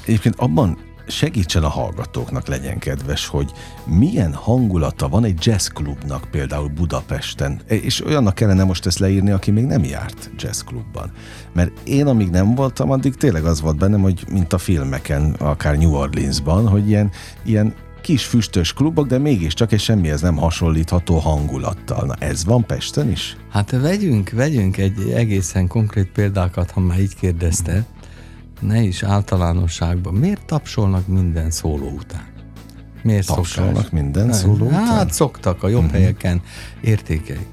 Egyébként abban segítsen a hallgatóknak, legyen kedves, hogy milyen hangulata van egy jazzklubnak például Budapesten, és olyannak kellene most ezt leírni, aki még nem járt jazzklubban. Mert én, amíg nem voltam, addig tényleg az volt bennem, hogy mint a filmeken, akár New Orleansban, hogy ilyen, ilyen kis füstös klubok, de mégiscsak egy semmihez nem hasonlítható hangulattal. Na ez van Pesten is? Hát vegyünk, vegyünk egy egészen konkrét példákat, ha már így kérdezte ne is általánosságban. Miért tapsolnak minden szóló után? Miért tapsolnak szokás? minden szóló után? Hát szoktak a jobb uh-huh. helyeken értékei.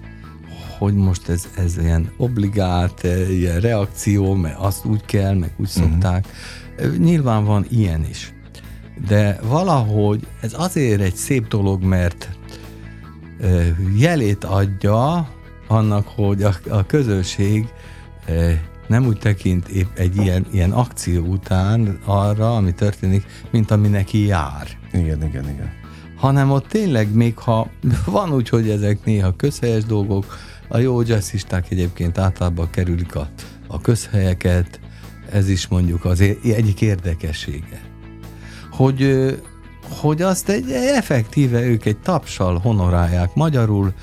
Hogy most ez, ez ilyen obligát, eh, ilyen reakció, mert azt úgy kell, meg úgy uh-huh. szokták. Nyilván van ilyen is. De valahogy ez azért egy szép dolog, mert jelét adja annak, hogy a, a közösség nem úgy tekint épp egy ilyen, ilyen akció után arra, ami történik, mint ami neki jár. Igen, igen, igen. Hanem ott tényleg még ha van úgy, hogy ezek néha közhelyes dolgok, a jó jazzisták egyébként általában kerülik a, a közhelyeket, ez is mondjuk az egyik érdekessége. Hogy, hogy azt egy effektíve ők egy tapsal honorálják magyarul,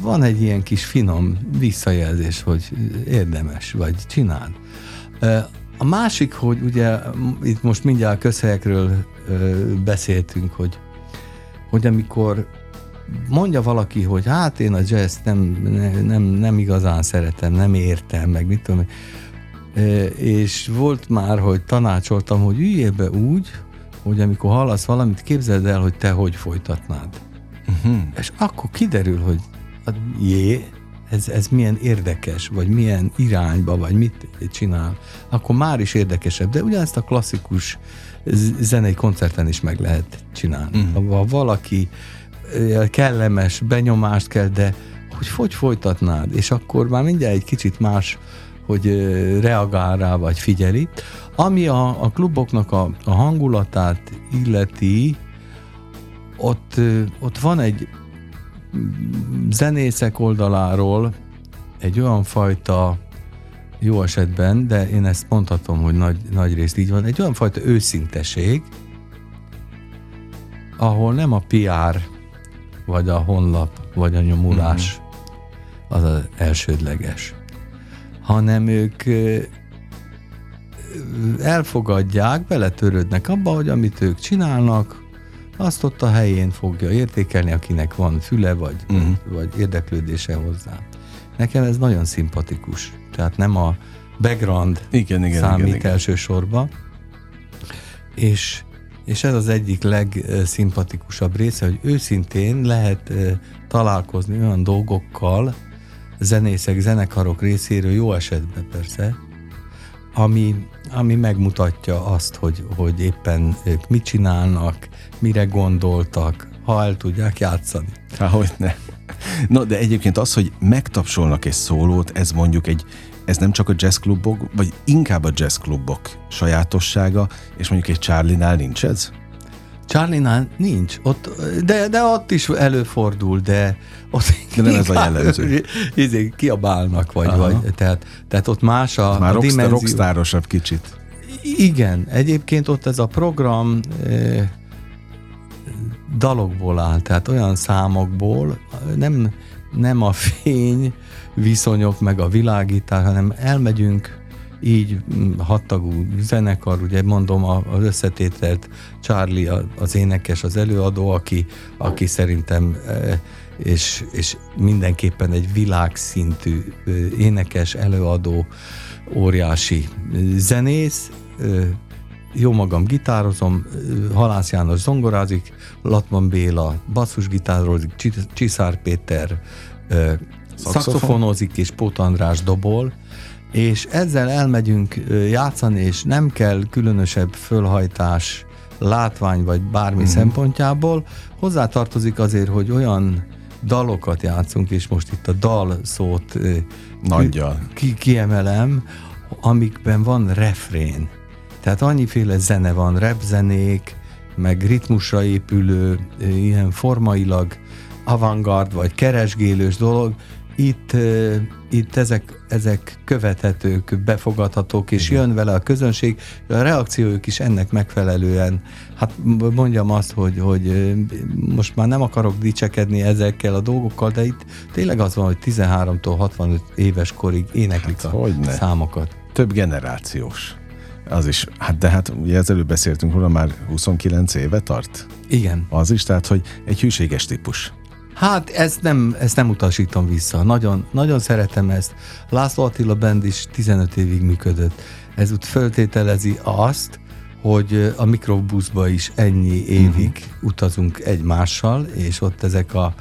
van egy ilyen kis finom visszajelzés, hogy érdemes, vagy csinál. A másik, hogy ugye itt most mindjárt közhelyekről beszéltünk, hogy, hogy amikor mondja valaki, hogy hát én a jazz nem, nem, nem igazán szeretem, nem értem, meg mit tudom, és volt már, hogy tanácsoltam, hogy üljél be úgy, hogy amikor hallasz valamit, képzeld el, hogy te hogy folytatnád. Uh-huh. És akkor kiderül, hogy hát jé, ez, ez milyen érdekes, vagy milyen irányba, vagy mit csinál, akkor már is érdekesebb. De ugyanezt a klasszikus zenei koncerten is meg lehet csinálni. Uh-huh. Ha valaki kellemes benyomást kell, de hogy hogy folytatnád, és akkor már mindjárt egy kicsit más, hogy reagál rá, vagy figyeli. Ami a, a kluboknak a, a hangulatát illeti, ott, ott van egy zenészek oldaláról egy olyan fajta jó esetben, de én ezt mondhatom, hogy nagy, nagy részt így van, egy olyan fajta őszinteség, ahol nem a PR, vagy a honlap, vagy a nyomulás mm-hmm. az az elsődleges, hanem ők elfogadják, beletörődnek abba, hogy amit ők csinálnak, azt ott a helyén fogja értékelni, akinek van füle, vagy, uh-huh. vagy érdeklődése hozzá. Nekem ez nagyon szimpatikus. Tehát nem a background igen, igen, számít igen, igen. elsősorban. És, és ez az egyik legszimpatikusabb része, hogy őszintén lehet találkozni olyan dolgokkal, zenészek, zenekarok részéről, jó esetben persze, ami, ami megmutatja azt, hogy, hogy éppen ők mit csinálnak, mire gondoltak, ha el tudják játszani. Hogy ne. No, de egyébként az, hogy megtapsolnak egy szólót, ez mondjuk egy, ez nem csak a jazzklubok, vagy inkább a jazzklubok sajátossága, és mondjuk egy Charlie-nál nincs ez? Charlie nincs, ott, de, de ott is előfordul, de ott de nem ez a jellemző. Izé, kiabálnak, vagy, Aha. vagy tehát, tehát ott más a, Már a dimenzió. rockstárosabb kicsit. Igen, egyébként ott ez a program eh, dalokból áll, tehát olyan számokból, nem, nem a fény viszonyok, meg a világítás, hanem elmegyünk így hattagú zenekar, ugye mondom az összetételt Charlie az énekes, az előadó, aki, aki szerintem e, és, és mindenképpen egy világszintű e, énekes, előadó, óriási zenész, e, jó magam gitározom, Halász János zongorázik, Latman Béla basszusgitározik, Csiszár Péter szakszofonozik, és Pót András dobol, és ezzel elmegyünk játszani, és nem kell különösebb fölhajtás, látvány vagy bármi uh-huh. szempontjából. Hozzátartozik azért, hogy olyan dalokat játszunk, és most itt a dal szót Nagyjal. Ki, kiemelem, amikben van refrén. Tehát annyiféle zene van, repzenék, meg ritmusra épülő, ilyen formailag avantgard vagy keresgélős dolog, itt, itt ezek, ezek követhetők, befogadhatók, és Igen. jön vele a közönség, a reakciójuk is ennek megfelelően, hát mondjam azt, hogy, hogy most már nem akarok dicsekedni ezekkel a dolgokkal, de itt tényleg az van, hogy 13-tól 65 éves korig éneklik hát, a számokat. Több generációs. Az is, hát de hát ugye az előbb beszéltünk róla, már 29 éve tart. Igen. Az is, tehát hogy egy hűséges típus. Hát ezt nem, ezt nem utasítom vissza. Nagyon, nagyon szeretem ezt. László Attila Band is 15 évig működött. Ez úgy föltételezi azt, hogy a mikrobuszba is ennyi évig uh-huh. utazunk egymással, és ott ezek a,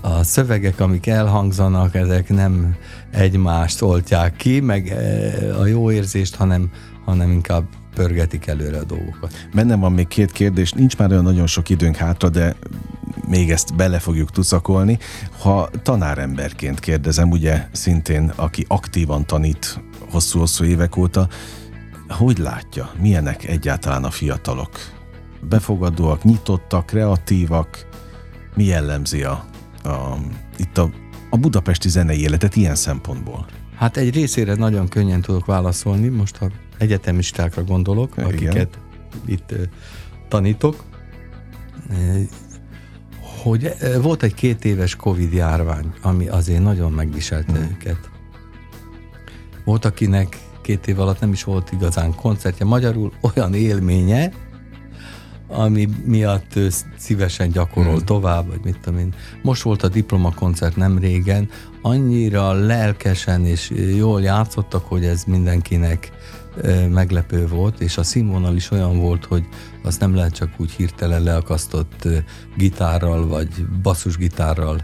a szövegek, amik elhangzanak, ezek nem egymást oltják ki, meg a jó érzést, hanem, hanem inkább pörgetik előre a dolgokat. Bennem van még két kérdés, nincs már olyan nagyon sok időnk hátra, de még ezt bele fogjuk tuszakolni. Ha tanáremberként kérdezem, ugye szintén, aki aktívan tanít hosszú-hosszú évek óta, hogy látja, milyenek egyáltalán a fiatalok? Befogadóak, nyitottak, kreatívak? Mi jellemzi a, a, itt a, a budapesti zenei életet ilyen szempontból? Hát egy részére nagyon könnyen tudok válaszolni, most ha egyetemistákra gondolok, Igen. akiket itt tanítok hogy volt egy két éves Covid járvány, ami azért nagyon megviselte hmm. őket. Volt, akinek két év alatt nem is volt igazán koncertje, magyarul olyan élménye, ami miatt szívesen gyakorol hmm. tovább, vagy mit tudom én. Most volt a diplomakoncert nem régen, annyira lelkesen és jól játszottak, hogy ez mindenkinek meglepő volt, és a színvonal is olyan volt, hogy azt nem lehet csak úgy hirtelen leakasztott gitárral vagy basszusgitárral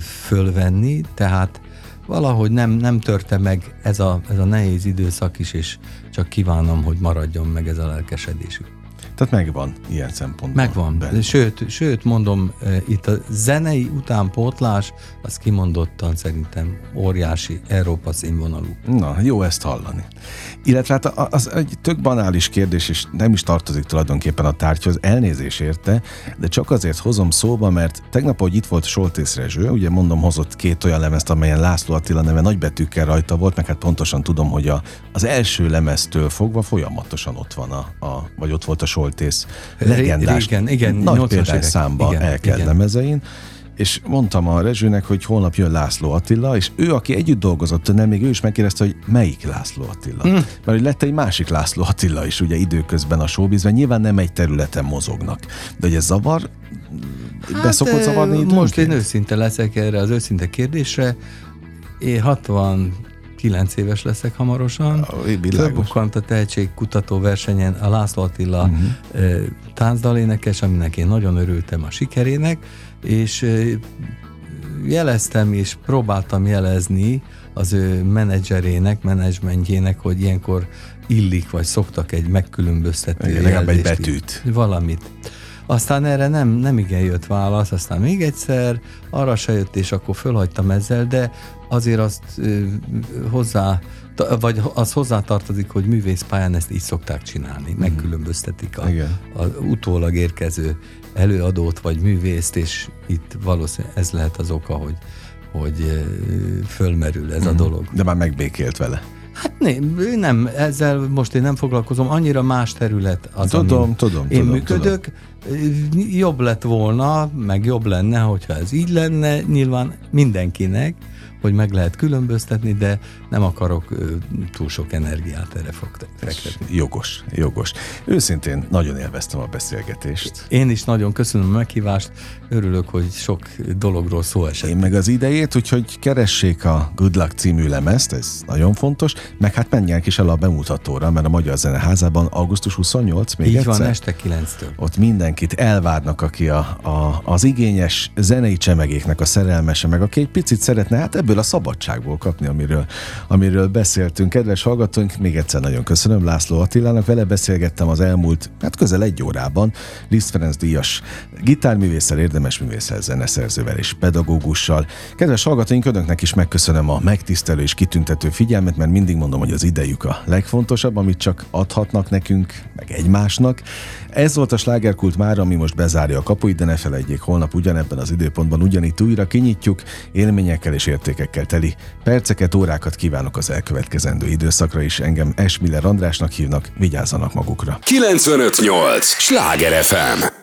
fölvenni, tehát valahogy nem, nem törte meg ez a, ez a nehéz időszak is, és csak kívánom, hogy maradjon meg ez a lelkesedésük. Tehát megvan ilyen szempontból. Megvan. Benne. Sőt, sőt, mondom, e, itt a zenei utánpótlás, az kimondottan szerintem óriási Európa színvonalú. Na, jó ezt hallani. Illetve hát az egy tök banális kérdés, és nem is tartozik tulajdonképpen a tárgyhoz, elnézés érte, de csak azért hozom szóba, mert tegnap, hogy itt volt Soltész Rezső, ugye mondom, hozott két olyan lemezt, amelyen László Attila neve nagybetűkkel rajta volt, meg hát pontosan tudom, hogy a, az első lemeztől fogva folyamatosan ott van a, a vagy ott volt a Soltész legendás. Igen, igen, nagy példás számba elkelt lemezein és mondtam a Rezsőnek, hogy holnap jön László Attila, és ő, aki együtt dolgozott, nem még ő is megkérdezte, hogy melyik László Attila. Mm. Mert hogy lett egy másik László Attila is, ugye időközben a showbizben, nyilván nem egy területen mozognak. De hogy ez zavar, hát, beszokott zavarni időnként? Most én őszinte leszek erre az őszinte kérdésre. Én 60 9 éves leszek hamarosan. Fölbukkant a tehetségkutató versenyen a László Attila uh-huh. táncdalénekes, aminek én nagyon örültem a sikerének, és jeleztem és próbáltam jelezni az ő menedzserének, menedzsmentjének, hogy ilyenkor illik, vagy szoktak egy megkülönböztető Legalább egy betűt. Valamit. Aztán erre nem, nem igen jött válasz, aztán még egyszer, arra se jött, és akkor fölhagytam ezzel, de azért azt hozzá, vagy az hozzátartozik, hogy művészpályán ezt így szokták csinálni, mhm. megkülönböztetik a, a utólag érkező előadót vagy művészt, és itt valószínűleg ez lehet az oka, hogy, hogy fölmerül ez a mhm. dolog. De már megbékélt vele. Hát nem, nem, ezzel most én nem foglalkozom, annyira más terület az, tudom, tudom, én tudom, működök. Tudom. Jobb lett volna, meg jobb lenne, hogyha ez így lenne, nyilván mindenkinek, hogy meg lehet különböztetni, de nem akarok ö, túl sok energiát erre fektetni. Jogos, jogos. Őszintén nagyon élveztem a beszélgetést. Én is nagyon köszönöm a meghívást, örülök, hogy sok dologról szó esett. Én meg az idejét, úgyhogy keressék a Good Luck című lemezt, ez nagyon fontos, meg hát menjenek is el a bemutatóra, mert a Magyar Zeneházában augusztus 28, még Így egyszer. van, este 9-től. Ott mindenkit elvárnak, aki a, a, az igényes zenei csemegéknek a szerelmese, meg aki egy picit szeretne, hát ebből a szabadságból kapni, amiről, amiről beszéltünk. Kedves hallgatóink, még egyszer nagyon köszönöm László Attilának, vele beszélgettem az elmúlt, hát közel egy órában, Liszt Ferenc díjas gitárművésszel, érdemes művésszel, zeneszerzővel és pedagógussal. Kedves hallgatóink, önöknek is megköszönöm a megtisztelő és kitüntető figyelmet, mert mindig mondom, hogy az idejük a legfontosabb, amit csak adhatnak nekünk, meg egymásnak. Ez volt a slágerkult már, ami most bezárja a kapuit, de ne felejtjék, holnap ugyanebben az időpontban ugyanitt újra kinyitjuk, élményekkel és értékekkel teli perceket, órákat kívánok az elkövetkezendő időszakra is. Engem Esmiller Andrásnak hívnak, vigyázzanak magukra. 958! Sláger FM!